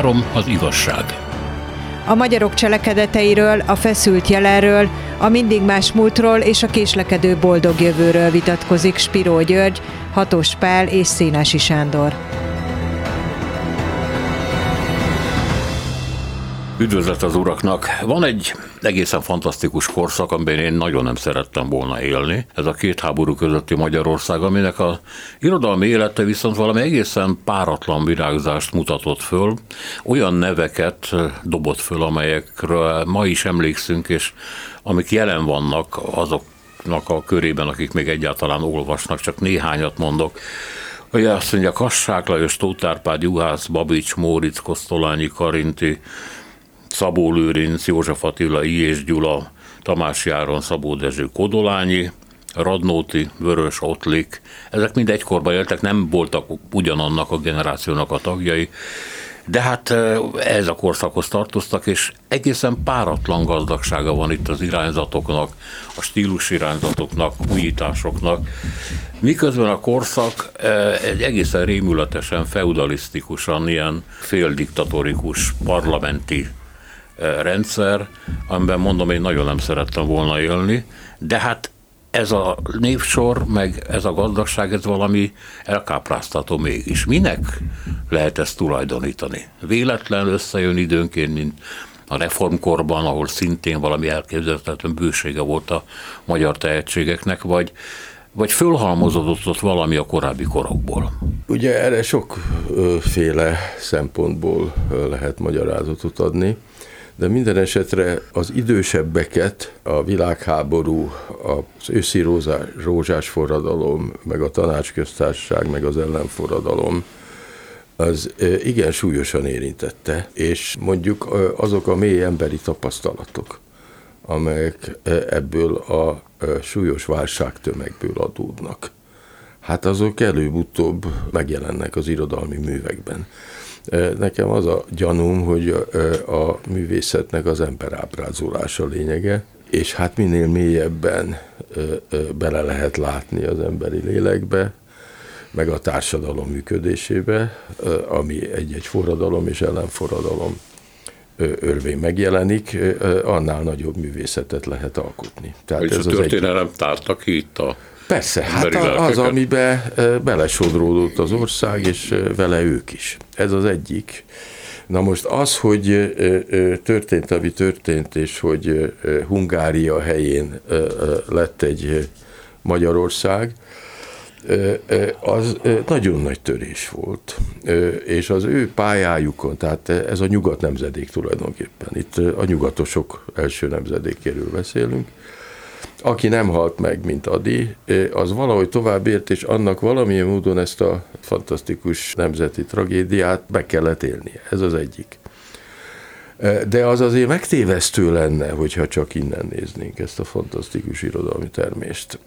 Három az igazság. A magyarok cselekedeteiről, a feszült jelenről, a mindig más múltról és a késlekedő boldog jövőről vitatkozik Spiró György, Hatos Pál és Szénási Sándor. Üdvözlet az uraknak! Van egy egészen fantasztikus korszak, amiben én nagyon nem szerettem volna élni. Ez a két háború közötti Magyarország, aminek a irodalmi élete viszont valami egészen páratlan virágzást mutatott föl. Olyan neveket dobott föl, amelyekről ma is emlékszünk, és amik jelen vannak azoknak a körében, akik még egyáltalán olvasnak, csak néhányat mondok. Ugye azt mondja, Kassák Lajos, Tóth Árpád, Juhász, Babics, Móricz, Kosztolányi, Karinti, Szabó Lőrinc, József Attila, I. Gyula, Tamás Járon, Szabó Dezső, Kodolányi, Radnóti, Vörös, Ottlik, ezek mind egykorban éltek, nem voltak ugyanannak a generációnak a tagjai, de hát ez a korszakhoz tartoztak, és egészen páratlan gazdagsága van itt az irányzatoknak, a stílus irányzatoknak, újításoknak, miközben a korszak egy egészen rémületesen, feudalisztikusan, ilyen féldiktatórikus, parlamenti rendszer, amiben mondom, én nagyon nem szerettem volna élni, de hát ez a névsor, meg ez a gazdagság, ez valami elkápráztató mégis. Minek lehet ezt tulajdonítani? Véletlen összejön időnként, mint a reformkorban, ahol szintén valami elképzelhetetlen bősége volt a magyar tehetségeknek, vagy, vagy fölhalmozódott ott valami a korábbi korokból? Ugye erre sokféle szempontból lehet magyarázatot adni de minden esetre az idősebbeket a világháború, az őszi rózás, rózsás forradalom, meg a tanácsköztársaság, meg az ellenforradalom, az igen súlyosan érintette, és mondjuk azok a mély emberi tapasztalatok, amelyek ebből a súlyos válságtömegből adódnak, hát azok előbb-utóbb megjelennek az irodalmi művekben. Nekem az a gyanúm, hogy a művészetnek az ember ábrázolása lényege, és hát minél mélyebben bele lehet látni az emberi lélekbe, meg a társadalom működésébe, ami egy-egy forradalom és ellenforradalom örvén megjelenik, annál nagyobb művészetet lehet alkotni. Tehát és ez a történelem egy... tártak ki itt a Persze, hát az, amiben belesodródott az ország, és vele ők is. Ez az egyik. Na most az, hogy történt, ami történt, és hogy Hungária helyén lett egy Magyarország, az nagyon nagy törés volt. És az ő pályájukon, tehát ez a nyugat nemzedék tulajdonképpen, itt a nyugatosok első nemzedékéről beszélünk, aki nem halt meg, mint Adi, az valahogy tovább ért, és annak valamilyen módon ezt a fantasztikus nemzeti tragédiát be kellett élnie. Ez az egyik. De az azért megtévesztő lenne, hogyha csak innen néznénk ezt a fantasztikus irodalmi termést.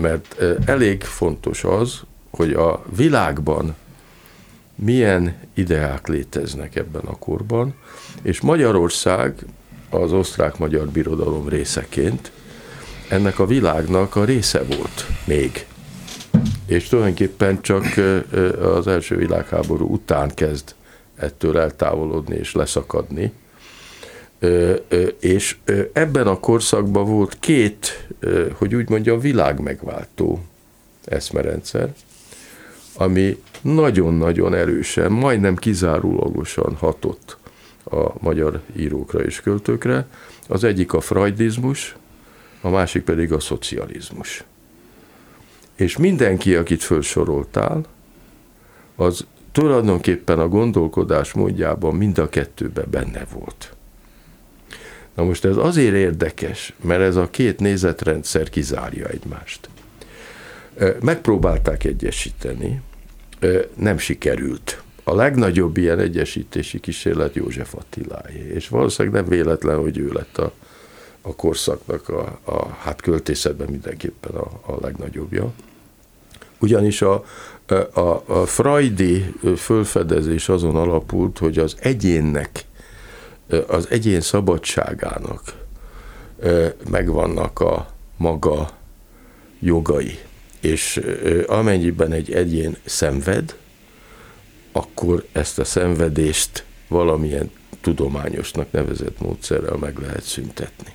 Mert elég fontos az, hogy a világban milyen ideák léteznek ebben a korban, és Magyarország az osztrák-magyar birodalom részeként ennek a világnak a része volt még. És tulajdonképpen csak az első világháború után kezd ettől eltávolodni és leszakadni. És ebben a korszakban volt két, hogy úgy mondjam, világmegváltó eszmerendszer, ami nagyon-nagyon erősen, majdnem kizárólagosan hatott a magyar írókra és költőkre. Az egyik a freudizmus, a másik pedig a szocializmus. És mindenki, akit felsoroltál, az tulajdonképpen a gondolkodás módjában mind a kettőben benne volt. Na most ez azért érdekes, mert ez a két nézetrendszer kizárja egymást. Megpróbálták egyesíteni, nem sikerült. A legnagyobb ilyen egyesítési kísérlet József Attiláé, és valószínűleg nem véletlen, hogy ő lett a a korszaknak a, a hát költészetben mindenképpen a, a legnagyobbja. Ugyanis a, a, a freudi fölfedezés azon alapult, hogy az egyénnek, az egyén szabadságának megvannak a maga jogai, és amennyiben egy egyén szenved, akkor ezt a szenvedést valamilyen tudományosnak nevezett módszerrel meg lehet szüntetni.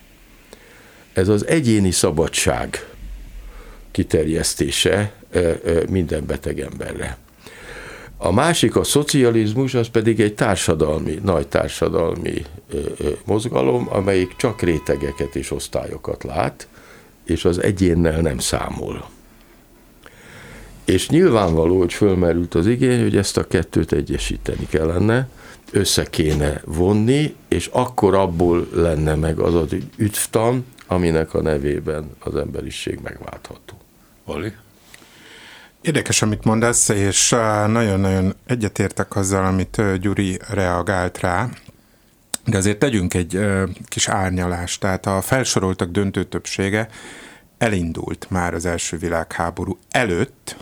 Ez az egyéni szabadság kiterjesztése minden beteg emberre. A másik, a szocializmus, az pedig egy társadalmi, nagy társadalmi mozgalom, amelyik csak rétegeket és osztályokat lát, és az egyénnel nem számol. És nyilvánvaló, hogy fölmerült az igény, hogy ezt a kettőt egyesíteni kellene, össze kéne vonni, és akkor abból lenne meg az az üdvtan, aminek a nevében az emberiség megváltható. Vali? Érdekes, amit mondasz, és nagyon-nagyon egyetértek azzal, amit Gyuri reagált rá, de azért tegyünk egy kis árnyalást. Tehát a felsoroltak döntő többsége elindult már az első világháború előtt,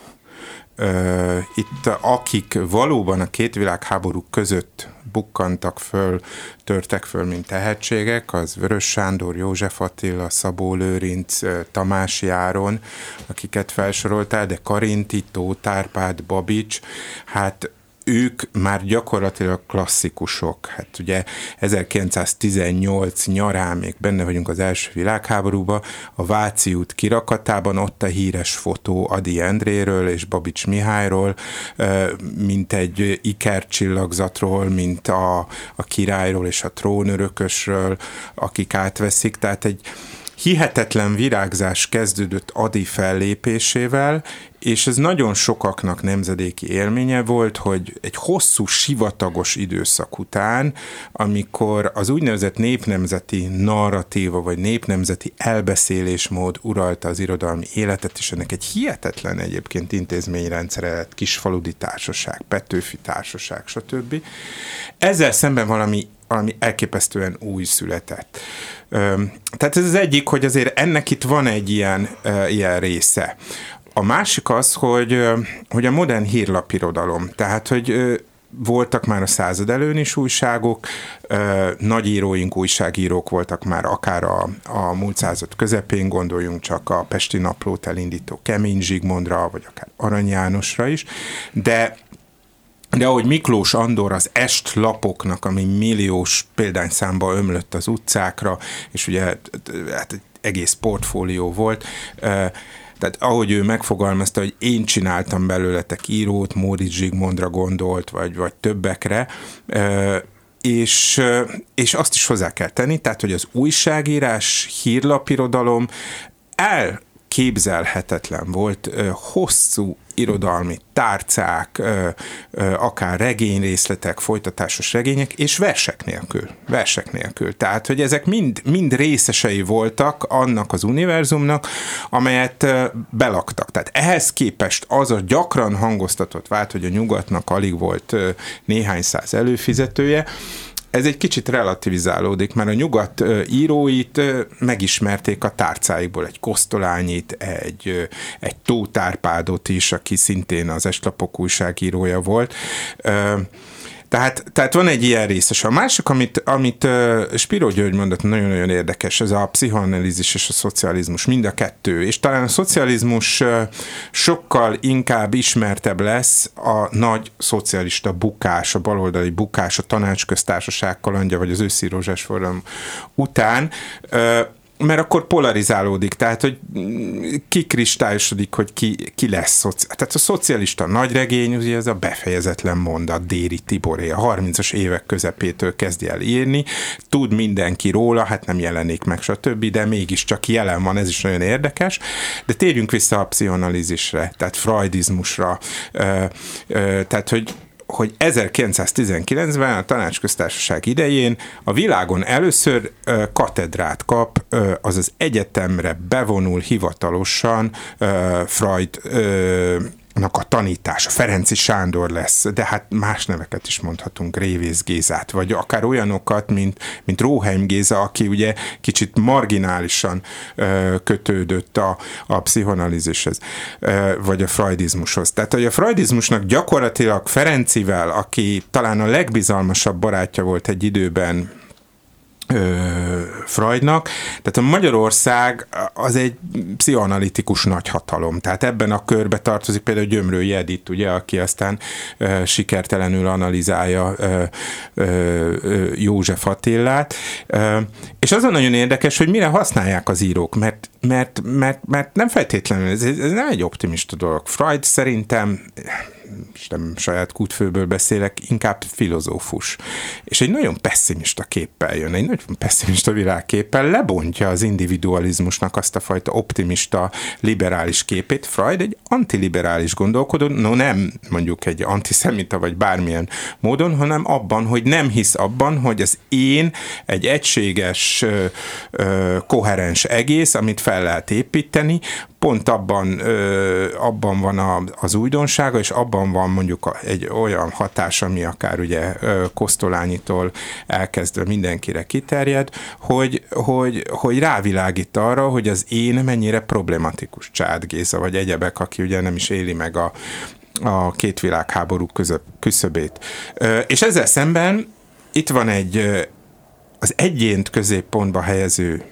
itt akik valóban a két világháború között bukkantak föl, törtek föl, mint tehetségek, az Vörös Sándor, József Attila, Szabó Lőrinc, Tamás Járon, akiket felsoroltál, de Karinti, Tóth Árpád, Babics, hát ők már gyakorlatilag klasszikusok. Hát ugye 1918 nyarán még benne vagyunk az első világháborúban, a Váci út kirakatában ott a híres fotó Adi Endréről és Babics Mihályról, mint egy ikercsillagzatról, mint a, a királyról és a trónörökösről, akik átveszik. Tehát egy, hihetetlen virágzás kezdődött Adi fellépésével, és ez nagyon sokaknak nemzedéki élménye volt, hogy egy hosszú sivatagos időszak után, amikor az úgynevezett népnemzeti narratíva, vagy népnemzeti elbeszélésmód uralta az irodalmi életet, és ennek egy hihetetlen egyébként intézményrendszere lett, kisfaludi társaság, Petőfi társaság, stb. Ezzel szemben valami valami elképesztően új született. Tehát ez az egyik, hogy azért ennek itt van egy ilyen, ilyen része. A másik az, hogy, hogy a modern hírlapirodalom, tehát, hogy voltak már a század előn is újságok, nagyíróink, újságírók voltak már akár a, a múlt század közepén, gondoljunk csak a Pesti Naplót elindító Kemény Zsigmondra, vagy akár Arany Jánosra is, de de ahogy Miklós Andor az est lapoknak, ami milliós példányszámba ömlött az utcákra, és ugye hát egy egész portfólió volt, tehát ahogy ő megfogalmazta, hogy én csináltam belőletek írót, Móricz Zsigmondra gondolt, vagy, vagy többekre, és, és azt is hozzá kell tenni, tehát hogy az újságírás, hírlapirodalom el képzelhetetlen volt hosszú irodalmi tárcák, akár regényrészletek, folytatásos regények, és versek nélkül. Versek nélkül. Tehát, hogy ezek mind, mind részesei voltak annak az univerzumnak, amelyet belaktak. Tehát ehhez képest az a gyakran hangoztatott vált, hogy a nyugatnak alig volt néhány száz előfizetője, ez egy kicsit relativizálódik, mert a nyugat íróit megismerték a tárcáikból, egy Kosztolányit, egy, egy Tótárpádot is, aki szintén az Estlapok újságírója volt. Tehát, tehát van egy ilyen részes. A másik, amit, amit uh, György mondott, nagyon-nagyon érdekes, ez a pszichoanalízis és a szocializmus, mind a kettő. És talán a szocializmus sokkal inkább ismertebb lesz a nagy szocialista bukás, a baloldali bukás, a tanácsköztársaság kalandja, vagy az őszi rózsás forradalom után. Mert akkor polarizálódik, tehát, hogy kikristályosodik, hogy ki, ki lesz szoci... Tehát a szocialista nagyregény, ugye ez a befejezetlen mondat, Déri Tiboré, a 30-as évek közepétől kezdi el írni, tud mindenki róla, hát nem jelenik meg, stb., de mégiscsak jelen van, ez is nagyon érdekes, de térjünk vissza a pszichoanalízisre, tehát freudizmusra, tehát, hogy hogy 1919-ben a tanácsköztársaság idején a világon először katedrát kap, azaz egyetemre bevonul hivatalosan Freud a tanítása, Ferenci Sándor lesz, de hát más neveket is mondhatunk, Révész Gézát, vagy akár olyanokat, mint, mint Róheim Géza, aki ugye kicsit marginálisan ö, kötődött a, a pszichonalizishez, ö, vagy a freudizmushoz. Tehát, hogy a freudizmusnak gyakorlatilag Ferencivel, aki talán a legbizalmasabb barátja volt egy időben Freudnak. Tehát a Magyarország az egy pszichoanalitikus nagyhatalom. Tehát ebben a körbe tartozik például Gyömrő Edith, ugye, aki aztán ö, sikertelenül analizálja ö, ö, József Attillát. Ö, és az a nagyon érdekes, hogy mire használják az írók, mert, mert, mert, mert nem feltétlenül, ez, ez nem egy optimista dolog. Freud szerintem és nem saját kútfőből beszélek, inkább filozófus. És egy nagyon pessimista képpel jön, egy nagyon pessimista világképpel lebontja az individualizmusnak azt a fajta optimista, liberális képét. Freud egy antiliberális gondolkodó, no nem mondjuk egy antiszemita vagy bármilyen módon, hanem abban, hogy nem hisz abban, hogy az én egy egységes, koherens egész, amit fel lehet építeni, pont abban, abban van a, az újdonsága, és abban van mondjuk egy olyan hatás, ami akár ugye Kosztolányitól elkezdve mindenkire kiterjed, hogy, hogy, hogy rávilágít arra, hogy az én mennyire problematikus Csád Géza, vagy egyebek, aki ugye nem is éli meg a, a két világháború közöp, küszöbét. És ezzel szemben itt van egy az egyént középpontba helyező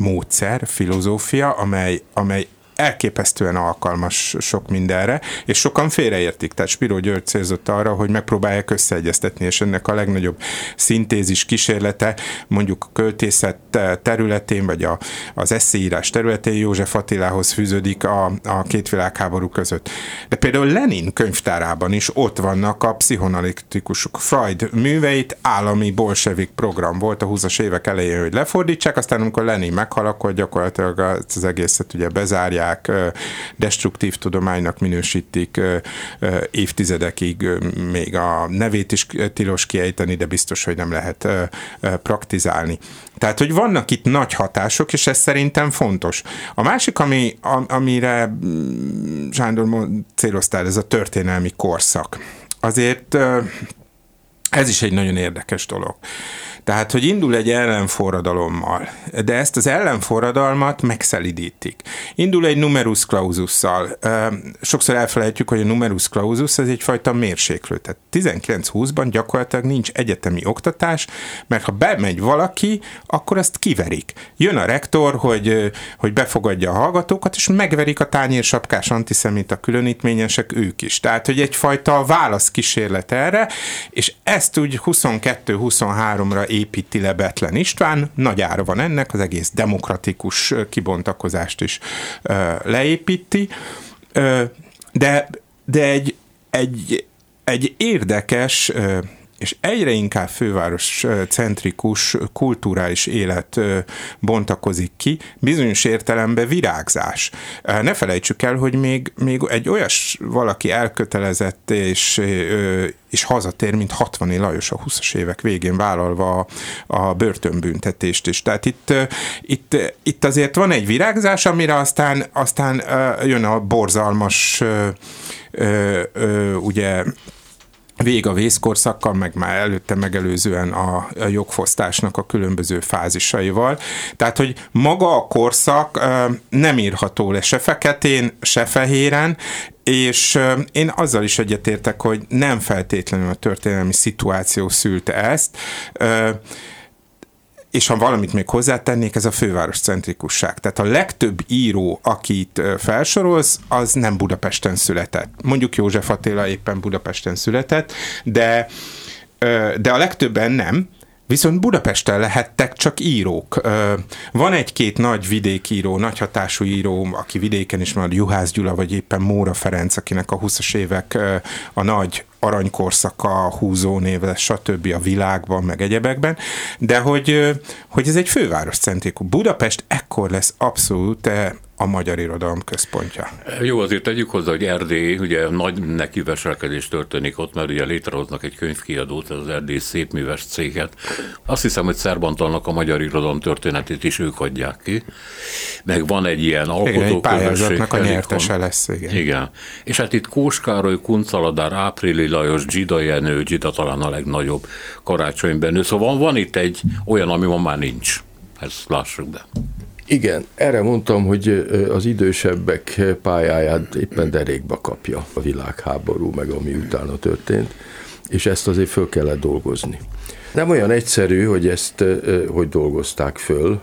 módszer, filozófia, amely, amely elképesztően alkalmas sok mindenre, és sokan félreértik. Tehát Spiro György célzott arra, hogy megpróbálják összeegyeztetni, és ennek a legnagyobb szintézis kísérlete mondjuk a költészet területén, vagy a, az eszéírás területén József Attilához fűződik a, a két világháború között. De például Lenin könyvtárában is ott vannak a pszichonalitikusok. Freud műveit állami bolsevik program volt a 20-as évek elején, hogy lefordítsák, aztán amikor Lenin meghal, akkor gyakorlatilag az egészet ugye bezárják, tartják, destruktív tudománynak minősítik évtizedekig, még a nevét is tilos kiejteni, de biztos, hogy nem lehet praktizálni. Tehát, hogy vannak itt nagy hatások, és ez szerintem fontos. A másik, ami, amire mm, Sándor céloztál, ez a történelmi korszak. Azért ez is egy nagyon érdekes dolog. Tehát, hogy indul egy ellenforradalommal, de ezt az ellenforradalmat megszelidítik. Indul egy numerus claususszal. Sokszor elfelejtjük, hogy a numerus clausus ez egyfajta mérséklő. Tehát 19-20-ban gyakorlatilag nincs egyetemi oktatás, mert ha bemegy valaki, akkor azt kiverik. Jön a rektor, hogy, hogy befogadja a hallgatókat, és megverik a tányérsapkás antiszemita különítményesek ők is. Tehát, hogy egyfajta válaszkísérlet erre, és ezt úgy 22-23-ra építi le Betlen István, nagy ára van ennek, az egész demokratikus kibontakozást is leépíti, de, de egy, egy, egy érdekes és egyre inkább főváros centrikus kulturális élet bontakozik ki, bizonyos értelemben virágzás. Ne felejtsük el, hogy még, még egy olyas valaki elkötelezett és, és hazatér, mint 60 Lajos a 20-as évek végén vállalva a, börtönbüntetést is. Tehát itt, itt, itt azért van egy virágzás, amire aztán, aztán jön a borzalmas ugye vég a vészkorszakkal, meg már előtte megelőzően a, a jogfosztásnak a különböző fázisaival. Tehát, hogy maga a korszak nem írható le se feketén, se fehéren, és én azzal is egyetértek, hogy nem feltétlenül a történelmi szituáció szülte ezt, és ha valamit még hozzátennék, ez a főváros centrikusság. Tehát a legtöbb író, akit felsorolsz, az nem Budapesten született. Mondjuk József Attila éppen Budapesten született, de, de a legtöbben nem, Viszont Budapesten lehettek csak írók. Van egy-két nagy vidékíró, nagy hatású író, aki vidéken is van, Juhász Gyula, vagy éppen Móra Ferenc, akinek a 20-as évek a nagy aranykorszaka, húzó néve, stb. a világban, meg egyebekben, de hogy, hogy ez egy főváros centrikus. Budapest ekkor lesz abszolút a magyar irodalom központja. Jó, azért tegyük hozzá, hogy Erdély, ugye nagy neki veselkedés történik ott, mert ugye létrehoznak egy könyvkiadót, az Erdély szépműves céget. Azt hiszem, hogy Szerbantalnak a magyar irodalom történetét is ők adják ki. Meg van egy ilyen alkotóközösség. a nyertese lesz, igen. igen. És hát itt Kóskároly, Kuncaladár, Áprili Lajos, Gida Jenő, Gida talán a legnagyobb karácsonybenő. Szóval van itt egy olyan, ami ma már nincs. Ezt lássuk be. Igen, erre mondtam, hogy az idősebbek pályáját éppen derékba kapja a világháború, meg ami utána történt, és ezt azért föl kellett dolgozni. Nem olyan egyszerű, hogy ezt hogy dolgozták föl,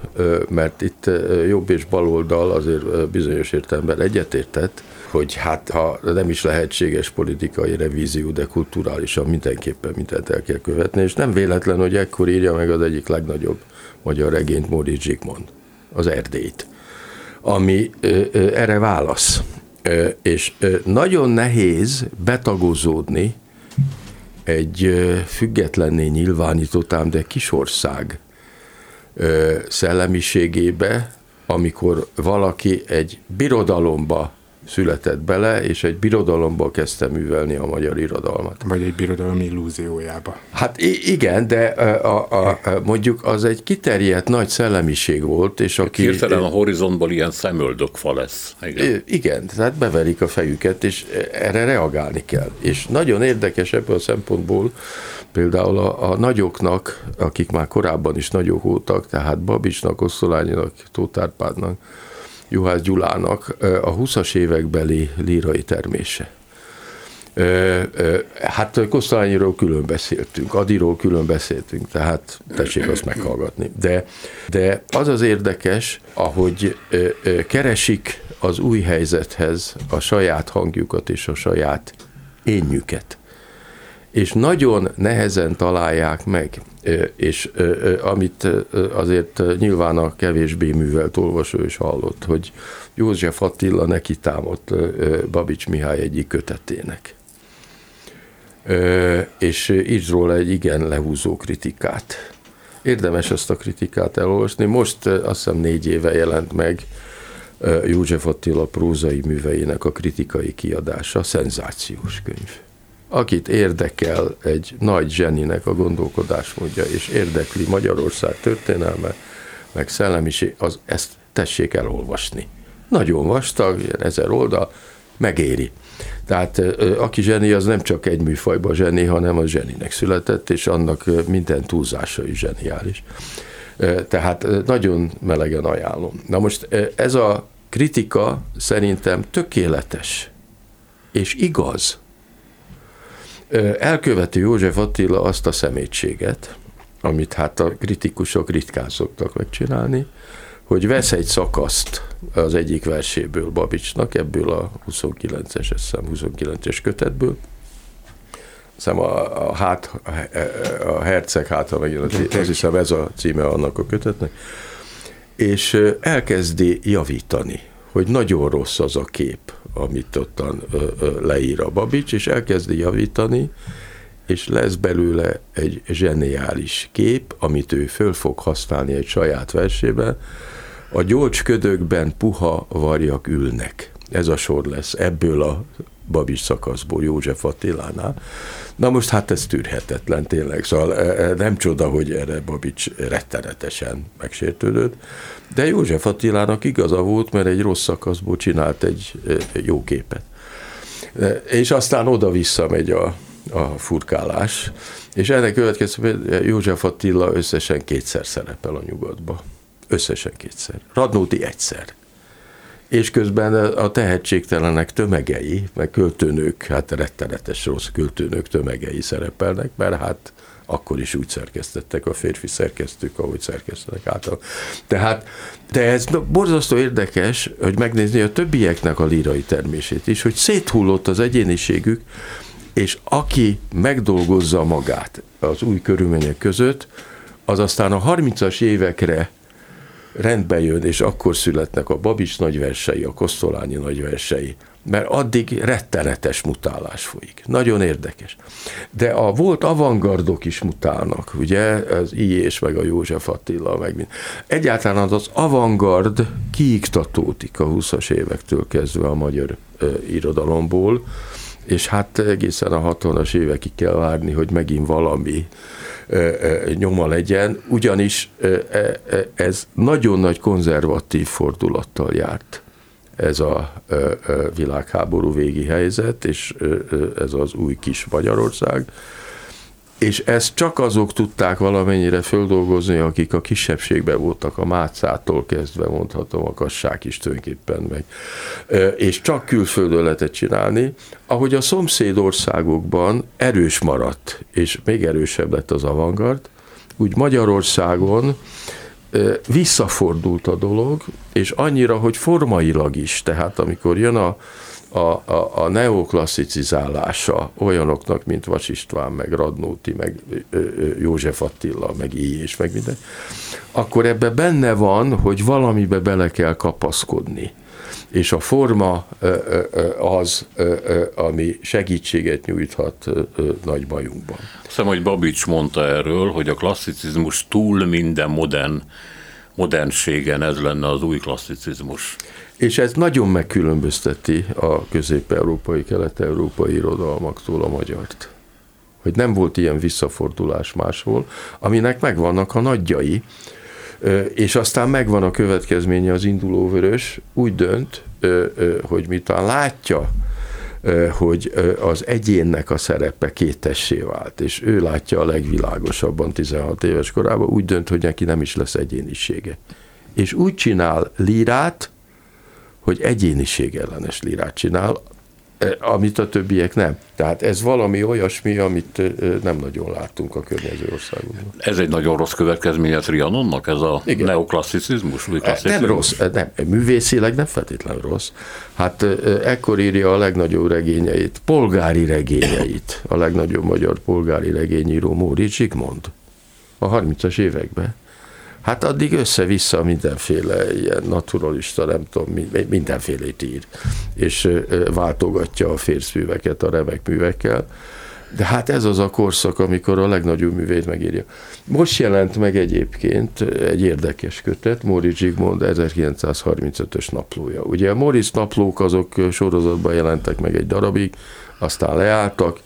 mert itt jobb és baloldal azért bizonyos értelemben egyetértett, hogy hát ha nem is lehetséges politikai revízió, de kulturálisan mindenképpen mindent el kell követni, és nem véletlen, hogy ekkor írja meg az egyik legnagyobb magyar regényt Móri Zsigmond, az Erdélyt, ami erre válasz. És nagyon nehéz betagozódni egy függetlenné nyilvánított, ám de kisország szellemiségébe, amikor valaki egy birodalomba született bele, és egy birodalomból kezdte művelni a magyar irodalmat. Vagy egy birodalom illúziójába. Hát igen, de a, a, a, mondjuk az egy kiterjedt nagy szellemiség volt, és aki... Hirtelen a horizontból ilyen szemöldökfa lesz. Igen. igen, tehát beverik a fejüket, és erre reagálni kell. És nagyon érdekes ebből a szempontból, például a, a nagyoknak, akik már korábban is nagyok voltak, tehát Babicsnak, Oszolányinak, Tótárpádnak, Juhász Gyulának a 20-as évekbeli lírai termése. Hát Kosztolányiról külön beszéltünk, Adiról külön beszéltünk, tehát tessék azt meghallgatni. De, de az az érdekes, ahogy keresik az új helyzethez a saját hangjukat és a saját énjüket. És nagyon nehezen találják meg és amit azért nyilván a kevésbé művelt olvasó is hallott, hogy József Attila neki támadt Babics Mihály egyik kötetének. És írt róla egy igen lehúzó kritikát. Érdemes ezt a kritikát elolvasni. Most azt hiszem négy éve jelent meg József Attila prózai műveinek a kritikai kiadása, szenzációs könyv akit érdekel egy nagy zseninek a gondolkodásmódja, és érdekli Magyarország történelme, meg szellemiség, az ezt tessék elolvasni. Nagyon vastag, ezer oldal, megéri. Tehát aki zseni, az nem csak egy műfajban zseni, hanem az zseninek született, és annak minden túlzása is zseniális. Tehát nagyon melegen ajánlom. Na most ez a kritika szerintem tökéletes és igaz elköveti József Attila azt a szemétséget, amit hát a kritikusok ritkán szoktak megcsinálni, hogy vesz egy szakaszt az egyik verséből Babicsnak, ebből a 29-es, hiszem 29-es kötetből, hiszem a, a, hát, a herceg háta megint, az hiszem ez a címe annak a kötetnek, és elkezdi javítani, hogy nagyon rossz az a kép, amit ottan leír a Babics, és elkezdi javítani, és lesz belőle egy zseniális kép, amit ő föl fog használni egy saját versében. A gyolcsködökben puha varjak ülnek. Ez a sor lesz ebből a Babics szakaszból József Attilánál. Na most hát ez tűrhetetlen tényleg, szóval e, e, nem csoda, hogy erre Babics rettenetesen megsértődött, de József Attilának igaza volt, mert egy rossz szakaszból csinált egy e, jó képet. És aztán oda-vissza megy a, a furkálás, és ennek következően József Attila összesen kétszer szerepel a nyugatba. Összesen kétszer. Radnóti egyszer és közben a tehetségtelenek tömegei, meg költőnők, hát rettenetes rossz költőnők tömegei szerepelnek, mert hát akkor is úgy szerkesztettek a férfi szerkesztők, ahogy szerkesztenek által. Tehát, de ez borzasztó érdekes, hogy megnézni a többieknek a lírai termését is, hogy széthullott az egyéniségük, és aki megdolgozza magát az új körülmények között, az aztán a 30-as évekre rendbe jön, és akkor születnek a Babics nagyversei, a Kosztolányi nagyversei, mert addig rettenetes mutálás folyik. Nagyon érdekes. De a volt avantgardok is mutálnak, ugye, az és meg a József Attila, meg mind. Egyáltalán az avantgard kiiktatódik a 20-as évektől kezdve a magyar ö, irodalomból, és hát egészen a 60-as évekig kell várni, hogy megint valami nyoma legyen, ugyanis ez nagyon nagy konzervatív fordulattal járt. Ez a világháború végi helyzet, és ez az új kis Magyarország, és ezt csak azok tudták valamennyire földolgozni, akik a kisebbségben voltak, a Mácától kezdve mondhatom, a Kassák is tulajdonképpen meg. És csak külföldön lehetett csinálni, ahogy a szomszéd országokban erős maradt, és még erősebb lett az avantgard, úgy Magyarországon visszafordult a dolog, és annyira, hogy formailag is, tehát amikor jön a, a, a, a neoklasszicizálása olyanoknak, mint Vas István, meg Radnóti, meg József Attila, meg I. és meg minden, akkor ebbe benne van, hogy valamibe bele kell kapaszkodni és a forma az, ami segítséget nyújthat nagy bajunkban. Hiszem, hogy Babics mondta erről, hogy a klasszicizmus túl minden modern modernségen ez lenne az új klasszicizmus. És ez nagyon megkülönbözteti a közép-európai, kelet-európai irodalmaktól a magyart. Hogy nem volt ilyen visszafordulás máshol, aminek megvannak a nagyjai, és aztán megvan a következménye az induló vörös, úgy dönt, hogy mitán látja, hogy az egyénnek a szerepe kétessé vált, és ő látja a legvilágosabban 16 éves korában, úgy dönt, hogy neki nem is lesz egyénisége. És úgy csinál lírát, hogy egyéniség ellenes lírát csinál, Eh, amit a többiek nem. Tehát ez valami olyasmi, amit eh, nem nagyon láttunk a környező országokban. Ez egy nagyon rossz következménye Trianonnak, ez a Igen. neoklasszicizmus? Eh, nem rossz, nem, művészileg nem feltétlenül rossz. Hát ekkor írja a legnagyobb regényeit, polgári regényeit, a legnagyobb magyar polgári regényíró Móri Zsigmond a 30-as években. Hát addig össze-vissza mindenféle ilyen naturalista, nem tudom, mindenfélét ír, és váltogatja a férszműveket a remek művekkel. De hát ez az a korszak, amikor a legnagyobb művét megírja. Most jelent meg egyébként egy érdekes kötet, Móricz Zsigmond 1935-ös naplója. Ugye a Moritz naplók azok sorozatban jelentek meg egy darabig, aztán leálltak,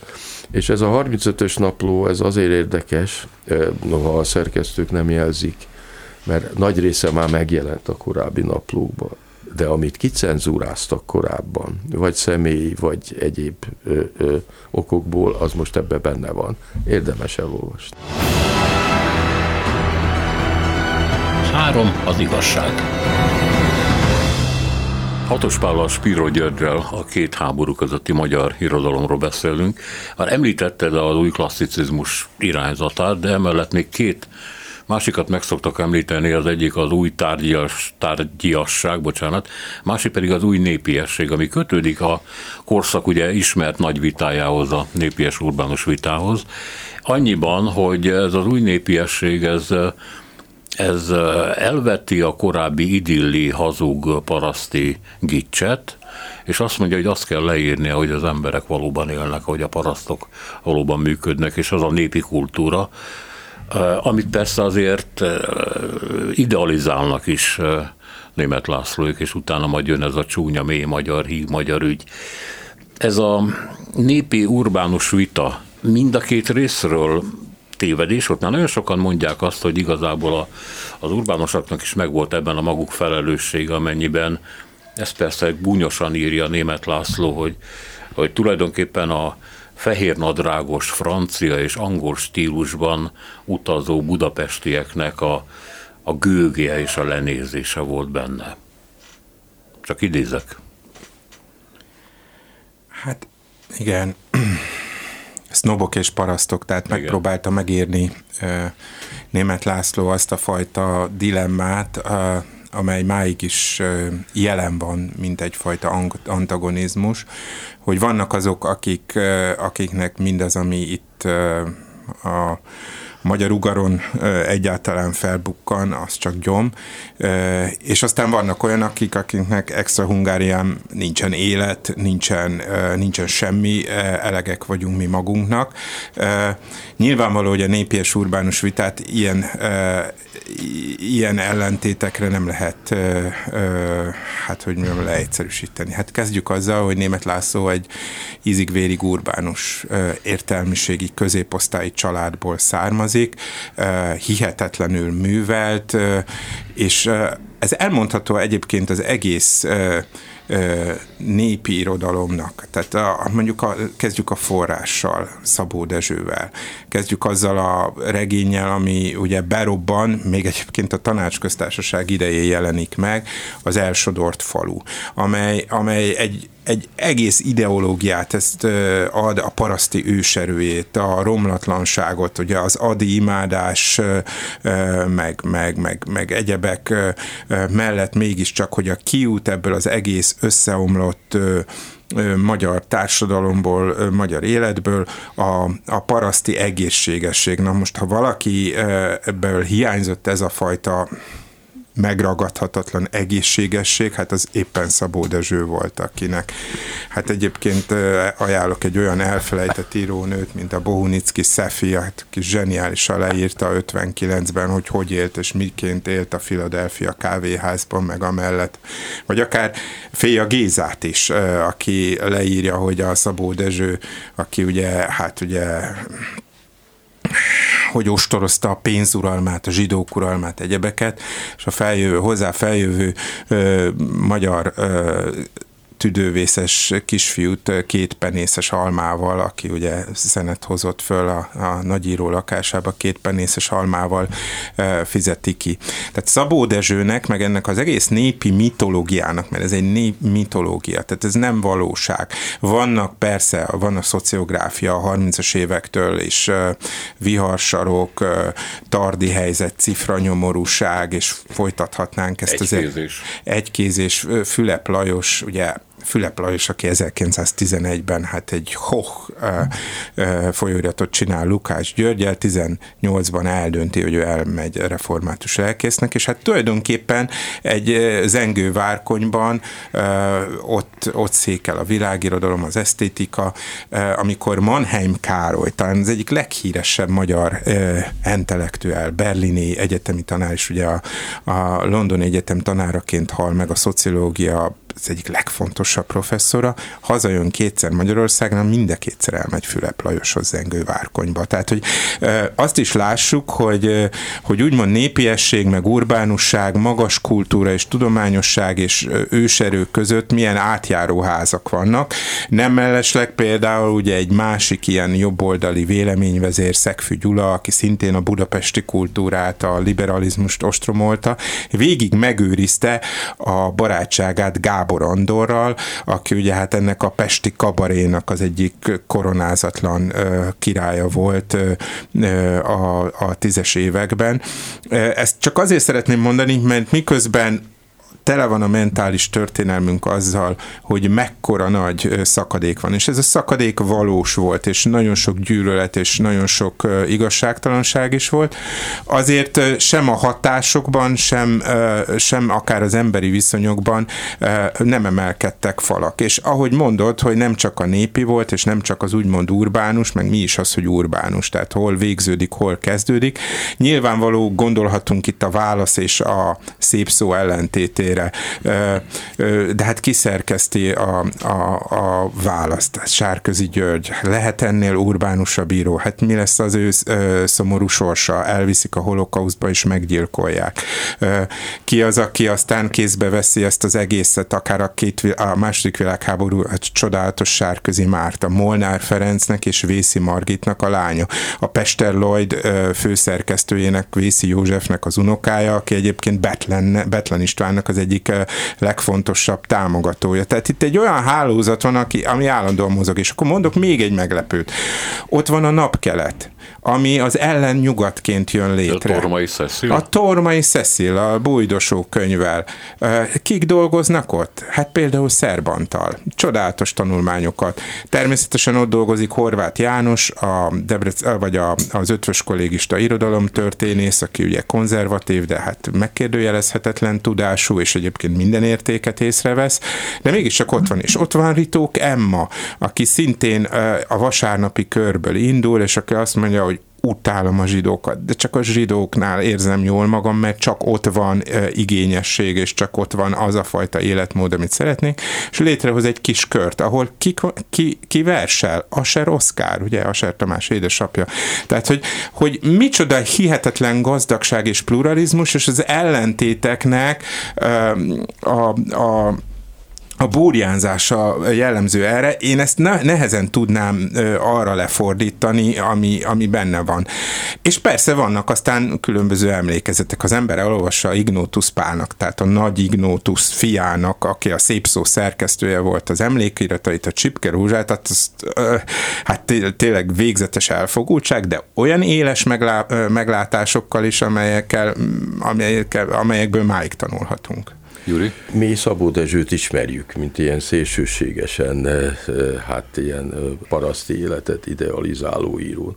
és ez a 35-ös napló, ez azért érdekes, noha a szerkesztők nem jelzik, mert nagy része már megjelent a korábbi naplókban, de amit kicenzúráztak korábban, vagy személyi, vagy egyéb ö, ö, okokból, az most ebbe benne van. Érdemes elolvasni. Három az igazság. Hatos Pállal Spiro Györgyel a két háború közötti magyar irodalomról beszélünk. Már említetted az új klasszicizmus irányzatát, de emellett még két Másikat meg szoktak említeni, az egyik az új tárgyas, tárgyasság, bocsánat, másik pedig az új népiesség, ami kötődik a korszak ugye ismert nagy vitájához, a népies urbánus vitához. Annyiban, hogy ez az új népiesség, ez ez elveti a korábbi idilli, hazug, paraszti gicset, és azt mondja, hogy azt kell leírnia, hogy az emberek valóban élnek, hogy a parasztok valóban működnek, és az a népi kultúra, amit persze azért idealizálnak is német Lászlóik, és utána majd jön ez a csúnya, mély magyar, híg magyar ügy. Ez a népi urbánus vita mind a két részről tévedés, ott már nagyon sokan mondják azt, hogy igazából a, az urbánosoknak is megvolt ebben a maguk felelőssége, amennyiben ezt persze búnyosan írja német László, hogy, hogy tulajdonképpen a, fehér nadrágos francia és angol stílusban utazó budapestieknek a, a gőgje és a lenézése volt benne. Csak idézek. Hát igen, sznobok és parasztok, tehát igen. megpróbálta megírni német László azt a fajta dilemmát, amely máig is jelen van, mint egyfajta antagonizmus, hogy vannak azok, akik, akiknek mindaz, ami itt a magyar ugaron egyáltalán felbukkan, az csak gyom, és aztán vannak olyan, akik, akiknek extra Hungárián nincsen élet, nincsen, nincsen semmi, elegek vagyunk mi magunknak. Nyilvánvaló, hogy a népies urbánus vitát ilyen ilyen ellentétekre nem lehet, hát hogy mondjam, leegyszerűsíteni. Hát kezdjük azzal, hogy német László egy ízig-vérig urbánus értelmiségi középosztályi családból származik, hihetetlenül művelt, és ez elmondható egyébként az egész népi irodalomnak. Tehát a, mondjuk a, kezdjük a forrással, Szabó Dezsővel. Kezdjük azzal a regényel, ami ugye berobban, még egyébként a tanácsköztársaság idején jelenik meg, az elsodort falu, amely, amely egy egy egész ideológiát ezt ad a paraszti őserőjét, a romlatlanságot, ugye az adi imádás, meg, meg, meg, meg egyebek mellett mégiscsak, hogy a kiút ebből az egész összeomlott magyar társadalomból, magyar életből a, a paraszti egészségesség. Na most, ha valaki ebből hiányzott ez a fajta megragadhatatlan egészségesség, hát az éppen Szabó Dezső volt, akinek. Hát egyébként ajánlok egy olyan elfelejtett írónőt, mint a Bohunicki Szefi, hát, aki zseniálisan leírta 59-ben, hogy hogy élt és miként élt a Philadelphia kávéházban, meg amellett, vagy akár Féja Gézát is, aki leírja, hogy a Szabó Dezső, aki ugye, hát ugye hogy ostorozta a pénzuralmát, a zsidók uralmát, egyebeket, és a feljövő, hozzá feljövő ö, magyar ö, tüdővészes kisfiút két penészes almával, aki ugye szenet hozott föl a, a nagyíró lakásába, két penészes almával fizeti ki. Tehát Szabó Dezsőnek, meg ennek az egész népi mitológiának, mert ez egy nép mitológia, tehát ez nem valóság. Vannak persze, van a szociográfia a 30-as évektől, és e, viharsarok, tardi helyzet, cifranyomorúság, és folytathatnánk ezt az egykézés. egykézés. Fülep Lajos, ugye Fülep Lajos, aki 1911-ben hát egy hoch folyóiratot csinál Lukács Györgyel, 18-ban eldönti, hogy ő elmegy református lelkésznek, és hát tulajdonképpen egy zengő várkonyban ott, ott székel a világirodalom, az esztétika, amikor Mannheim Károly, talán az egyik leghíresebb magyar intellektuál, berlini egyetemi tanár, és ugye a, a London Egyetem tanáraként hal meg a szociológia az egyik legfontosabb professzora, hazajön kétszer Magyarországra, mind a kétszer elmegy Fülep Lajoshoz Zengő Várkonyba. Tehát, hogy azt is lássuk, hogy, hogy úgymond népiesség, meg urbánusság, magas kultúra és tudományosság és őserők között milyen átjáró házak vannak. Nem mellesleg például ugye egy másik ilyen jobboldali véleményvezér, Szegfű Gyula, aki szintén a budapesti kultúrát, a liberalizmust ostromolta, végig megőrizte a barátságát Gábor Gábor Andorral, aki ugye hát ennek a Pesti kabarénak az egyik koronázatlan királya volt a, a tízes években. Ezt csak azért szeretném mondani, mert miközben tele van a mentális történelmünk azzal, hogy mekkora nagy szakadék van. És ez a szakadék valós volt, és nagyon sok gyűlölet, és nagyon sok igazságtalanság is volt. Azért sem a hatásokban, sem, sem akár az emberi viszonyokban nem emelkedtek falak. És ahogy mondod, hogy nem csak a népi volt, és nem csak az úgymond urbánus, meg mi is az, hogy urbánus, tehát hol végződik, hol kezdődik. Nyilvánvaló gondolhatunk itt a válasz és a szép szó ellentétére részére, de hát kiszerkezti a, a, a választ. Sárközi György, lehet ennél urbánusabb író? Hát mi lesz az ő szomorú sorsa? Elviszik a holokauszba és meggyilkolják. Ki az, aki aztán kézbe veszi ezt az egészet, akár a, két, a második világháború a csodálatos Sárközi Márta, Molnár Ferencnek és Vészi Margitnak a lánya, a Pester Lloyd főszerkesztőjének, Vészi Józsefnek az unokája, aki egyébként Betlen, Betlen Istvánnak az egyik legfontosabb támogatója. Tehát itt egy olyan hálózat van, aki, ami állandóan mozog, és akkor mondok még egy meglepőt. Ott van a napkelet ami az ellen nyugatként jön létre. A Tormai Cecil? A Tormai Cecil, a bújdosó könyvvel. Kik dolgoznak ott? Hát például Szerbantal. Csodálatos tanulmányokat. Természetesen ott dolgozik Horváth János, a Debrec, vagy a, az ötvös kollégista irodalomtörténész, aki ugye konzervatív, de hát megkérdőjelezhetetlen tudású, és egyébként minden értéket észrevesz, de mégiscsak ott van. És ott van Ritók Emma, aki szintén a vasárnapi körből indul, és aki azt mondja, hogy utálom a zsidókat, de csak a zsidóknál érzem jól magam, mert csak ott van e, igényesség, és csak ott van az a fajta életmód, amit szeretnék, és létrehoz egy kis kört, ahol ki, ki, ki versel, Aser Oszkár, ugye? Aser Tamás édesapja. Tehát, hogy, hogy micsoda hihetetlen gazdagság és pluralizmus, és az ellentéteknek e, a, a a búrjánzása jellemző erre. Én ezt ne, nehezen tudnám arra lefordítani, ami, ami benne van. És persze vannak aztán különböző emlékezetek. Az ember elolvassa Ignotus Pálnak, tehát a nagy Ignotus fiának, aki a szép szó szerkesztője volt az emlékiratait, a Csipke Rúzsát, tehát azt, hát tényleg végzetes elfogultság, de olyan éles meglá, meglátásokkal is, amelyekkel, amelyekkel, amelyekből máig tanulhatunk. Gyuri? Mi Szabó Dezsőt ismerjük, mint ilyen szélsőségesen, eh, eh, hát ilyen eh, paraszti életet idealizáló író.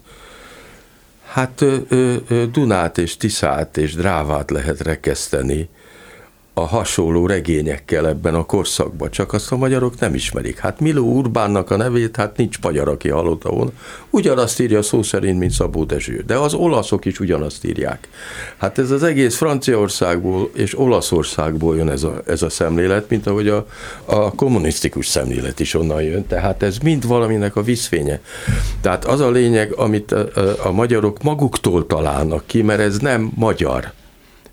Hát Dunát és Tiszát és Drávát lehet rekeszteni, a hasonló regényekkel ebben a korszakban, csak azt a magyarok nem ismerik. Hát Miló Urbánnak a nevét, hát nincs magyar, aki hallotta volna. Ugyanazt írja szó szerint, mint Szabó Dezső, de az olaszok is ugyanazt írják. Hát ez az egész Franciaországból és Olaszországból jön ez a, ez a szemlélet, mint ahogy a, a kommunisztikus szemlélet is onnan jön, tehát ez mind valaminek a viszfénye. Tehát az a lényeg, amit a, a, a magyarok maguktól találnak ki, mert ez nem magyar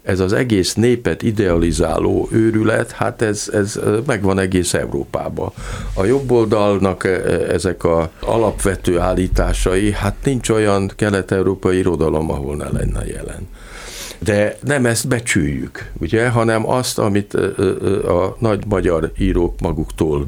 ez az egész népet idealizáló őrület, hát ez, ez megvan egész Európában. A jobboldalnak ezek a alapvető állításai, hát nincs olyan kelet-európai irodalom, ahol ne lenne jelen. De nem ezt becsüljük, ugye, hanem azt, amit a nagy magyar írók maguktól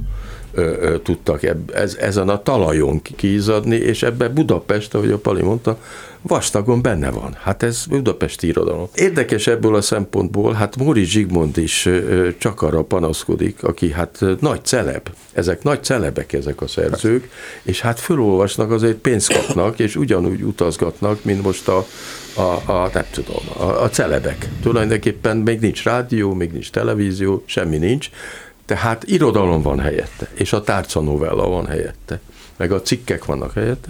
tudtak ez, ezen a talajon kízadni, és ebbe Budapest, ahogy a Pali mondta, vastagon benne van. Hát ez Budapesti irodalom. Érdekes ebből a szempontból, hát Móri Zsigmond is csak arra panaszkodik, aki hát nagy celeb. Ezek nagy celebek ezek a szerzők, és hát fölolvasnak, azért pénzt kapnak, és ugyanúgy utazgatnak, mint most a, a, a nem tudom, a, a celebek. Tulajdonképpen még nincs rádió, még nincs televízió, semmi nincs, tehát irodalom van helyette, és a tárcanovella van helyette, meg a cikkek vannak helyette,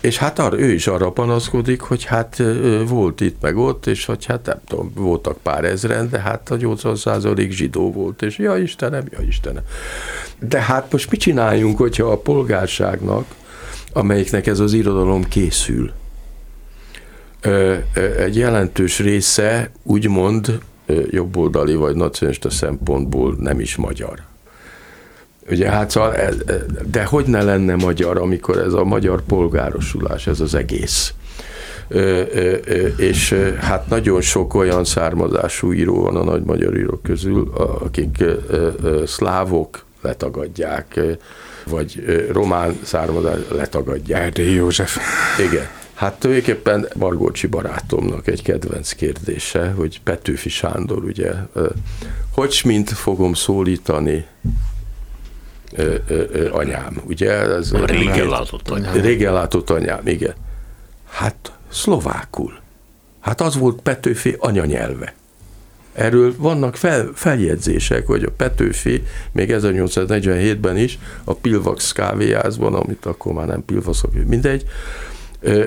és hát arra, ő is arra panaszkodik, hogy hát volt itt meg ott, és hogy hát nem tudom, voltak pár ezren, de hát a 80 zsidó volt, és ja Istenem, ja Istenem. De hát most mit csináljunk, hogyha a polgárságnak, amelyiknek ez az irodalom készül, egy jelentős része úgymond jobboldali vagy nacionalista szempontból nem is magyar. Ugye hát szóval, ez, de hogy ne lenne magyar, amikor ez a magyar polgárosulás, ez az egész. Ö, ö, ö, és hát nagyon sok olyan származású író van a nagy magyar írók közül, akik szlávok letagadják, vagy román származás letagadják. Erdély József. Igen. Hát tulajdonképpen Margócsi barátomnak egy kedvenc kérdése, hogy Petőfi Sándor, ugye, hogy mint fogom szólítani ö, ö, ö, anyám, ugye? Ez régen látott anyám. Régen látott anyám, igen. Hát szlovákul. Hát az volt Petőfi anyanyelve. Erről vannak fel, feljegyzések, hogy a Petőfi még 1847-ben is a Pilvax kávéházban, amit akkor már nem Pilvaxok, mindegy,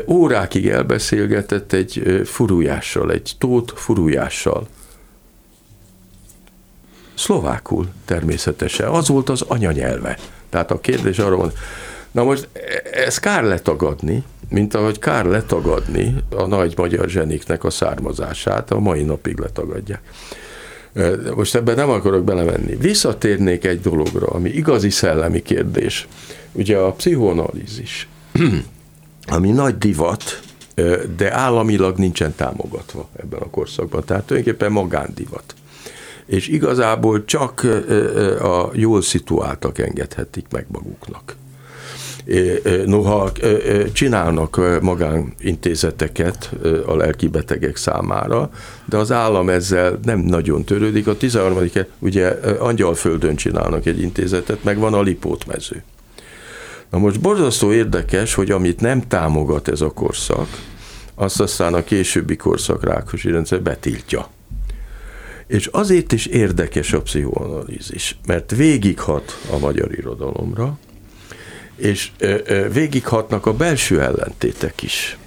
órákig elbeszélgetett egy furújással, egy tót furújással. Szlovákul természetesen. Az volt az anyanyelve. Tehát a kérdés arra van, na most ez kár letagadni, mint ahogy kár letagadni a nagy magyar zseniknek a származását, a mai napig letagadják. Most ebben nem akarok belemenni. Visszatérnék egy dologra, ami igazi szellemi kérdés. Ugye a pszichoanalízis ami nagy divat, de államilag nincsen támogatva ebben a korszakban. Tehát tulajdonképpen magándivat. És igazából csak a jól szituáltak engedhetik meg maguknak. Noha csinálnak magánintézeteket a lelki betegek számára, de az állam ezzel nem nagyon törődik. A 13. ugye Angyalföldön csinálnak egy intézetet, meg van a Lipótmező. Na most borzasztó érdekes, hogy amit nem támogat ez a korszak, azt aztán a későbbi korszak Rákosi rendszer betiltja. És azért is érdekes a pszichoanalízis, mert végighat a magyar irodalomra, és végighatnak a belső ellentétek is.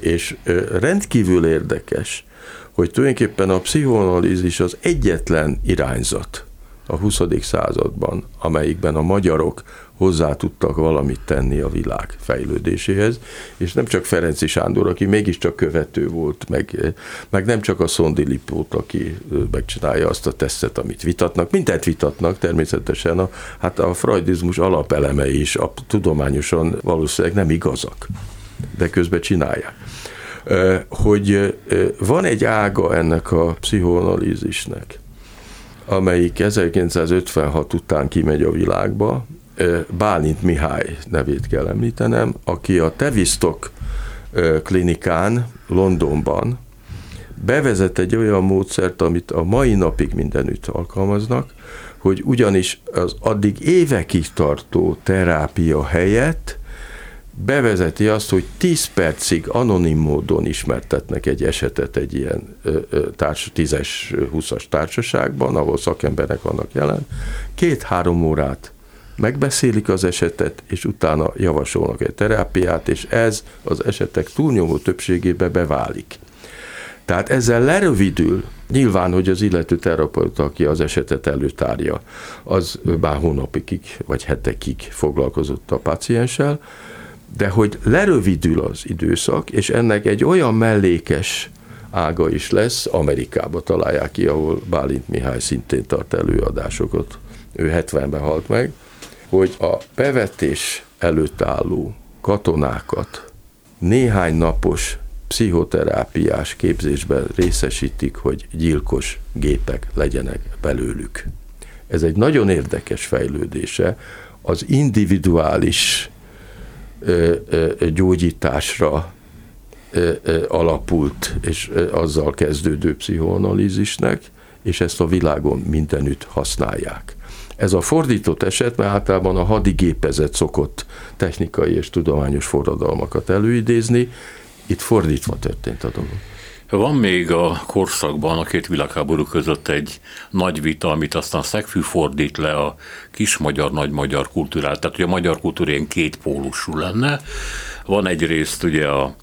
És rendkívül érdekes, hogy tulajdonképpen a pszichoanalízis az egyetlen irányzat, a 20. században, amelyikben a magyarok hozzá tudtak valamit tenni a világ fejlődéséhez, és nem csak Ferenci Sándor, aki mégiscsak követő volt, meg, meg nem csak a Szondi Lipót, aki megcsinálja azt a tesztet, amit vitatnak, mindent vitatnak természetesen, a, hát a freudizmus alapelemei is a, tudományosan valószínűleg nem igazak, de közben csinálják. Hogy van egy ága ennek a pszichoanalízisnek, amelyik 1956 után kimegy a világba, Bálint Mihály nevét kell említenem, aki a Tevistok klinikán Londonban bevezet egy olyan módszert, amit a mai napig mindenütt alkalmaznak, hogy ugyanis az addig évekig tartó terápia helyett bevezeti azt, hogy 10 percig anonim módon ismertetnek egy esetet egy ilyen társ, 10-es, 20-as társaságban, ahol szakemberek vannak jelen, két-három órát megbeszélik az esetet, és utána javasolnak egy terápiát, és ez az esetek túlnyomó többségébe beválik. Tehát ezzel lerövidül, nyilván, hogy az illető terapeuta, aki az esetet előtárja, az bár hónapig vagy hetekig foglalkozott a pacienssel, de hogy lerövidül az időszak, és ennek egy olyan mellékes ága is lesz, Amerikába találják ki, ahol Bálint Mihály szintén tart előadásokat, ő 70-ben halt meg, hogy a bevetés előtt álló katonákat néhány napos pszichoterápiás képzésben részesítik, hogy gyilkos gépek legyenek belőlük. Ez egy nagyon érdekes fejlődése az individuális ö, ö, gyógyításra ö, alapult és azzal kezdődő pszichoanalízisnek, és ezt a világon mindenütt használják. Ez a fordított eset, mert általában a hadigépezet szokott technikai és tudományos forradalmakat előidézni, itt fordítva történt a dolog. Van még a korszakban a két világháború között egy nagy vita, amit aztán Szegfű fordít le a kis magyar, nagy magyar kultúrát. Tehát, hogy a magyar kultúra ilyen két pólusú lenne. Van egyrészt ugye a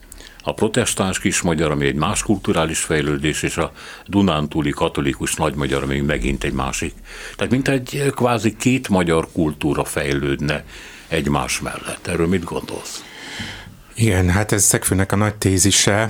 a protestáns kismagyar, ami egy más kulturális fejlődés, és a Dunántúli katolikus nagymagyar, ami megint egy másik. Tehát mint egy kvázi két magyar kultúra fejlődne egymás mellett. Erről mit gondolsz? Igen, hát ez Szegfőnek a nagy tézise,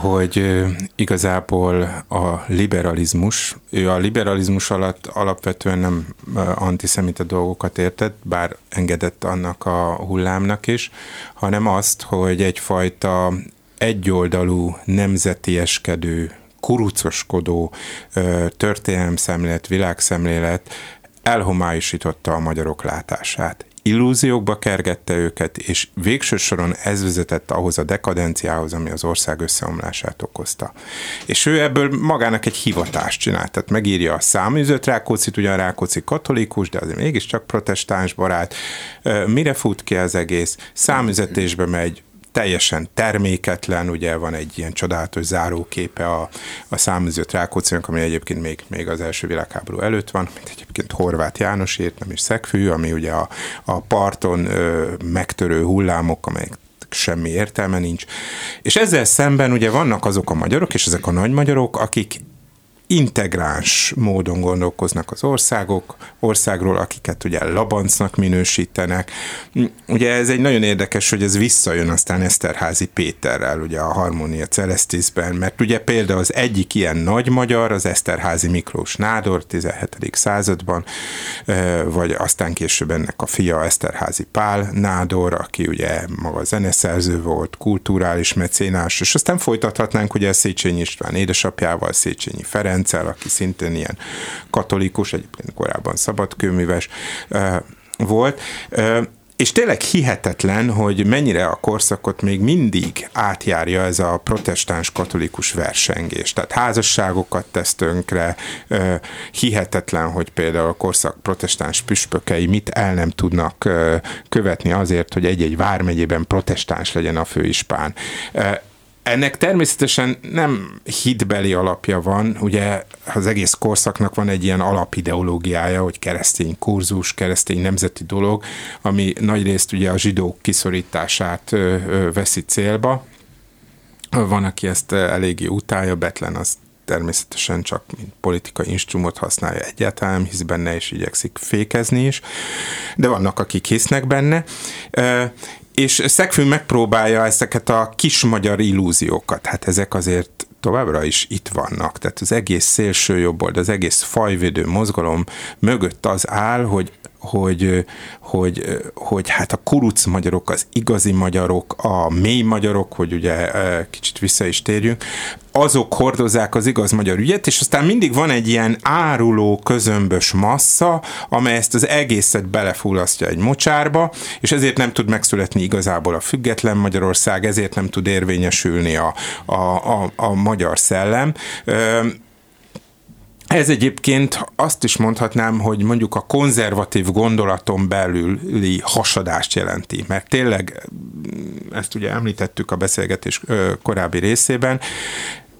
hogy igazából a liberalizmus, ő a liberalizmus alatt alapvetően nem antiszemita dolgokat értett, bár engedett annak a hullámnak is, hanem azt, hogy egyfajta egyoldalú, nemzetieskedő, kurucoskodó történelemszemlélet, világszemlélet elhomályosította a magyarok látását illúziókba kergette őket, és végső soron ez vezetett ahhoz a dekadenciához, ami az ország összeomlását okozta. És ő ebből magának egy hivatást csinált, tehát megírja a száműzött Rákóczit, ugyan Rákóczi katolikus, de azért mégiscsak protestáns barát. Mire fut ki az egész? Számüzetésbe megy, teljesen terméketlen, ugye van egy ilyen csodálatos záróképe a, a száműzött Rákóczinak, ami egyébként még, még az első világháború előtt van, mint egyébként Horváth János írt, nem is szegfű, ami ugye a, a parton ö, megtörő hullámok, amelyek semmi értelme nincs. És ezzel szemben ugye vannak azok a magyarok, és ezek a nagy magyarok, akik integráns módon gondolkoznak az országok, országról, akiket ugye labancnak minősítenek. Ugye ez egy nagyon érdekes, hogy ez visszajön aztán Eszterházi Péterrel, ugye a Harmonia Celestisben, mert ugye például az egyik ilyen nagy magyar, az Eszterházi Miklós Nádor 17. században, vagy aztán később ennek a fia Eszterházi Pál Nádor, aki ugye maga zeneszerző volt, kulturális mecénás, és aztán folytathatnánk ugye Széchenyi István édesapjával, Széchenyi Ferenc, Ferenccel, aki szintén ilyen katolikus, egyébként korábban szabadkőműves volt, és tényleg hihetetlen, hogy mennyire a korszakot még mindig átjárja ez a protestáns katolikus versengés. Tehát házasságokat tesz tönkre, hihetetlen, hogy például a korszak protestáns püspökei mit el nem tudnak követni azért, hogy egy-egy vármegyében protestáns legyen a főispán. Ennek természetesen nem hitbeli alapja van, ugye az egész korszaknak van egy ilyen alapideológiája, hogy keresztény kurzus, keresztény nemzeti dolog, ami nagyrészt ugye a zsidók kiszorítását veszi célba. Van, aki ezt eléggé utálja, Betlen az természetesen csak mint politikai instrumot használja egyáltalán, hisz benne és igyekszik fékezni is, de vannak, akik hisznek benne, és Szegfű megpróbálja ezeket a kis magyar illúziókat, hát ezek azért továbbra is itt vannak. Tehát az egész szélső jobbold, az egész fajvédő mozgalom mögött az áll, hogy hogy, hogy, hogy hát a kuruc magyarok, az igazi magyarok, a mély magyarok, hogy ugye kicsit vissza is térjünk, azok hordozzák az igaz magyar ügyet, és aztán mindig van egy ilyen áruló, közömbös massza, amely ezt az egészet belefullasztja egy mocsárba, és ezért nem tud megszületni igazából a független Magyarország, ezért nem tud érvényesülni a, a, a, a magyar szellem. Ez egyébként azt is mondhatnám, hogy mondjuk a konzervatív gondolaton belüli hasadást jelenti, mert tényleg, ezt ugye említettük a beszélgetés korábbi részében,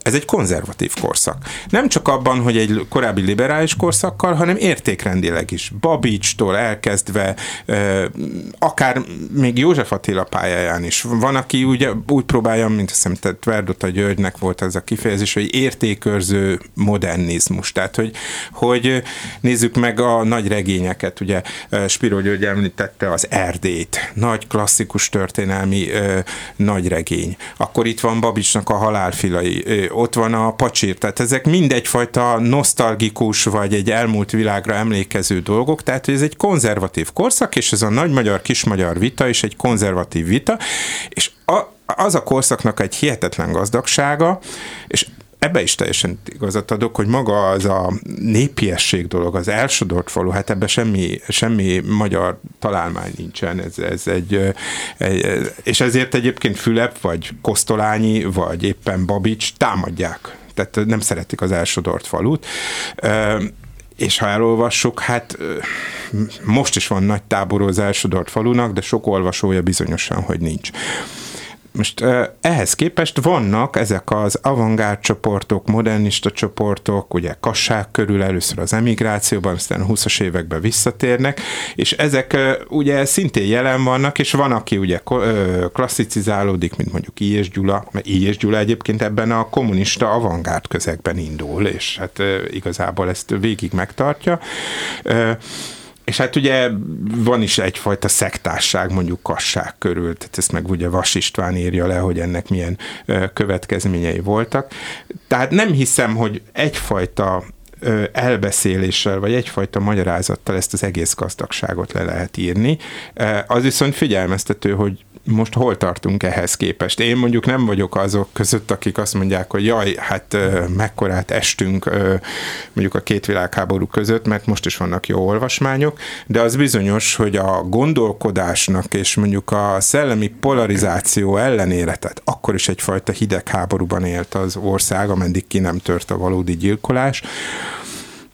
ez egy konzervatív korszak. Nem csak abban, hogy egy korábbi liberális korszakkal, hanem értékrendileg is. Babicstól elkezdve, akár még József Attila pályáján is. Van, aki ugye úgy próbálja, mint azt hiszem, Tverdota Györgynek volt ez a kifejezés, hogy értékörző modernizmus. Tehát, hogy, hogy nézzük meg a nagy regényeket, ugye Spiro György említette az Erdét, nagy klasszikus történelmi nagy regény. Akkor itt van Babicsnak a halálfilai, ott van a pacsír, tehát ezek mindegyfajta nosztalgikus, vagy egy elmúlt világra emlékező dolgok, tehát ez egy konzervatív korszak, és ez a nagy magyar, kis magyar vita is egy konzervatív vita, és a, az a korszaknak egy hihetetlen gazdagsága, és ebbe is teljesen igazat adok, hogy maga az a népiesség dolog, az elsodort falu, hát ebbe semmi, semmi magyar találmány nincsen, ez, ez egy, egy, és ezért egyébként Fülep, vagy Kosztolányi, vagy éppen Babics támadják, tehát nem szeretik az elsodort falut, és ha elolvassuk, hát most is van nagy táboró az elsodort falunak, de sok olvasója bizonyosan, hogy nincs. Most ehhez képest vannak ezek az avantgárd csoportok, modernista csoportok, ugye Kassák körül először az emigrációban, aztán a 20-as években visszatérnek, és ezek ugye szintén jelen vannak, és van, aki ugye klasszicizálódik, mint mondjuk I. és Gyula, mert I. és Gyula egyébként ebben a kommunista avantgárd közegben indul, és hát igazából ezt végig megtartja. És hát ugye van is egyfajta szektásság mondjuk kasság körül, tehát ezt meg ugye Vas István írja le, hogy ennek milyen következményei voltak. Tehát nem hiszem, hogy egyfajta elbeszéléssel, vagy egyfajta magyarázattal ezt az egész gazdagságot le lehet írni. Az viszont figyelmeztető, hogy most hol tartunk ehhez képest? Én mondjuk nem vagyok azok között, akik azt mondják, hogy jaj, hát mekkorát estünk mondjuk a két világháború között, mert most is vannak jó olvasmányok, de az bizonyos, hogy a gondolkodásnak és mondjuk a szellemi polarizáció ellenére, tehát akkor is egyfajta hidegháborúban élt az ország, ameddig ki nem tört a valódi gyilkolás,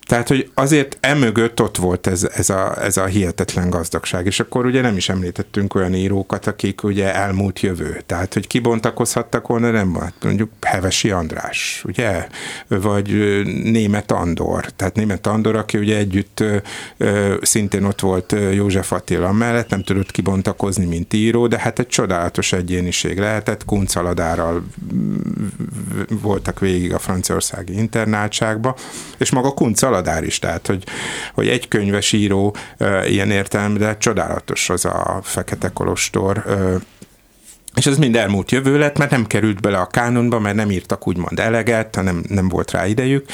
tehát, hogy azért emögött ott volt ez, ez, a, ez a hihetetlen gazdagság, és akkor ugye nem is említettünk olyan írókat, akik ugye elmúlt jövő. Tehát, hogy kibontakozhattak volna, nem volt. Mondjuk Hevesi András, ugye? Vagy Német Andor. Tehát Német Andor, aki ugye együtt szintén ott volt József Attila mellett, nem tudott kibontakozni, mint író, de hát egy csodálatos egyéniség lehetett. Kuncaladárral voltak végig a franciaországi internátságba, és maga Kuncaladár Haladár is, tehát hogy, hogy egy könyves író ilyen értelme, de csodálatos az a Fekete Kolostor, és ez mind elmúlt jövő lett, mert nem került bele a kánonba, mert nem írtak úgymond eleget, hanem nem volt rá idejük.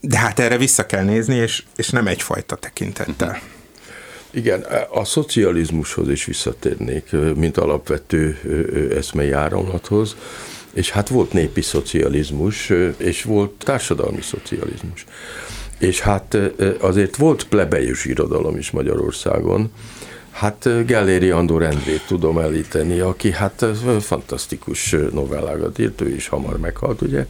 De hát erre vissza kell nézni, és, és nem egyfajta tekintettel. Igen, a szocializmushoz is visszatérnék, mint alapvető eszmei áramlathoz. És hát volt népi szocializmus, és volt társadalmi szocializmus. És hát azért volt plebejus irodalom is Magyarországon, Hát Gelléri Andor Endrét tudom elíteni, aki hát fantasztikus novellákat írt, ő is hamar meghalt, ugye?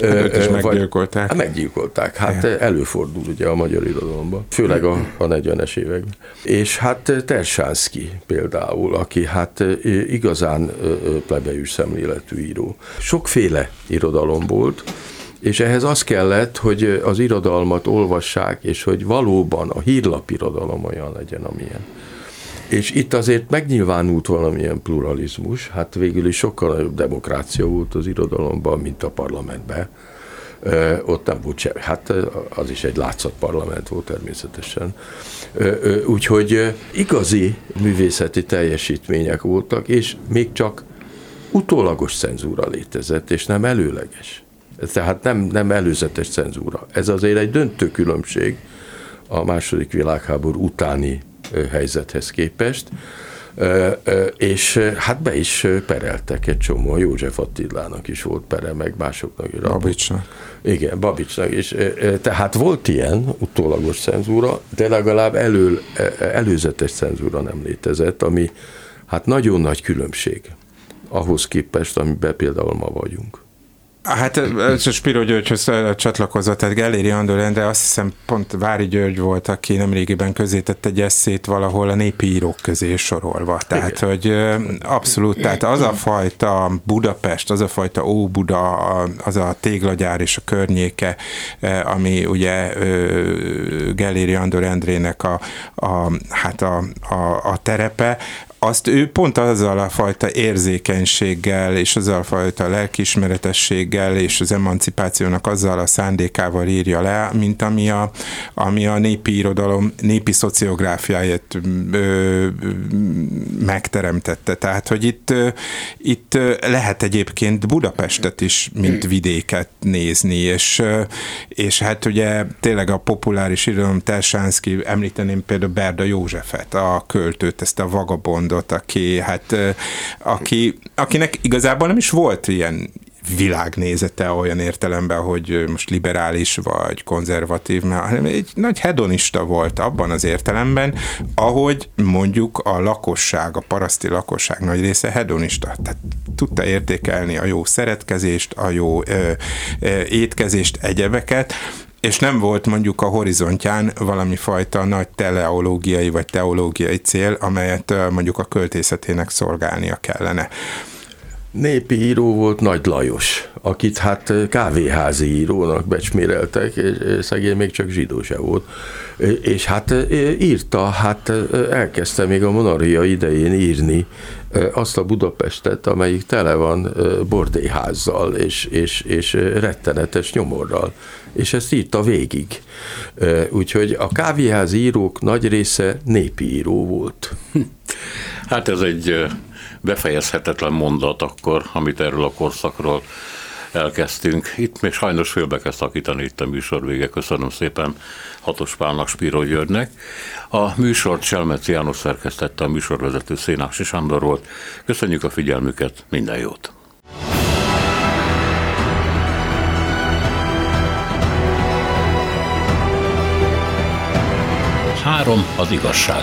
Hát őt is meggyilkolták. Hát meggyilkolták, hát ja. előfordul ugye a magyar irodalomban, főleg a, a 40-es években. És hát Tersánszki például, aki hát igazán plebejus szemléletű író. Sokféle irodalom volt, és ehhez az kellett, hogy az irodalmat olvassák, és hogy valóban a hírlapirodalom olyan legyen, amilyen. És itt azért megnyilvánult valamilyen pluralizmus, hát végül is sokkal nagyobb demokrácia volt az irodalomban, mint a parlamentben. ott nem volt semmi. Hát az is egy látszat parlament volt természetesen. Úgyhogy igazi művészeti teljesítmények voltak, és még csak utólagos cenzúra létezett, és nem előleges. Tehát nem, nem előzetes cenzúra. Ez azért egy döntő különbség a második világháború utáni helyzethez képest, és hát be is pereltek egy csomó, József Attilának is volt pere, meg másoknak is. Babicsnak. Igen, Babicsnak is. Tehát volt ilyen utólagos cenzúra, de legalább elő, előzetes cenzúra nem létezett, ami hát nagyon nagy különbség ahhoz képest, amiben például ma vagyunk. Hát ez a Spiro Györgyhöz csatlakozott, tehát Gelléri Andor Endre, azt hiszem pont Vári György volt, aki nemrégiben közétett egy eszét valahol a népi írók közé sorolva. Tehát, Igen. hogy abszolút, tehát az a fajta Budapest, az a fajta Óbuda, az a téglagyár és a környéke, ami ugye Gelléri Andor Endrének a, a, hát a, a, a terepe, azt ő pont azzal a fajta érzékenységgel, és azzal a fajta lelkismeretességgel, és az emancipációnak azzal a szándékával írja le, mint ami a, ami a népi irodalom, népi szociográfiáját ö, megteremtette. Tehát, hogy itt, itt lehet egyébként Budapestet is, mint vidéket nézni, és, és hát ugye tényleg a populáris irodalom Tersánszki, említeném például Berda Józsefet, a költőt, ezt a vagabond mondott, aki, hát, aki, akinek igazából nem is volt ilyen világnézete olyan értelemben, hogy most liberális vagy konzervatív, hanem egy nagy hedonista volt abban az értelemben, ahogy mondjuk a lakosság, a paraszti lakosság nagy része hedonista. Tehát tudta értékelni a jó szeretkezést, a jó ö, ö, étkezést, egyebeket, és nem volt mondjuk a horizontján valami fajta nagy teleológiai vagy teológiai cél, amelyet mondjuk a költészetének szolgálnia kellene. Népi író volt Nagy Lajos, akit hát kávéházi írónak becsméreltek, és szegény még csak zsidó se volt. És hát írta, hát elkezdte még a monarchia idején írni azt a Budapestet, amelyik tele van bordélyházzal és, és, és rettenetes nyomorral. És ezt írta végig. Úgyhogy a kávéház írók nagy része népi író volt. Hát ez egy befejezhetetlen mondat akkor, amit erről a korszakról elkezdtünk. Itt még sajnos félbe kell szakítani itt a műsor vége. Köszönöm szépen Hatos Pálnak, Spiro Györgynek. A műsort Selmeci János szerkesztette, a műsorvezető Szénási Sándor volt. Köszönjük a figyelmüket, minden jót! Három az igazság.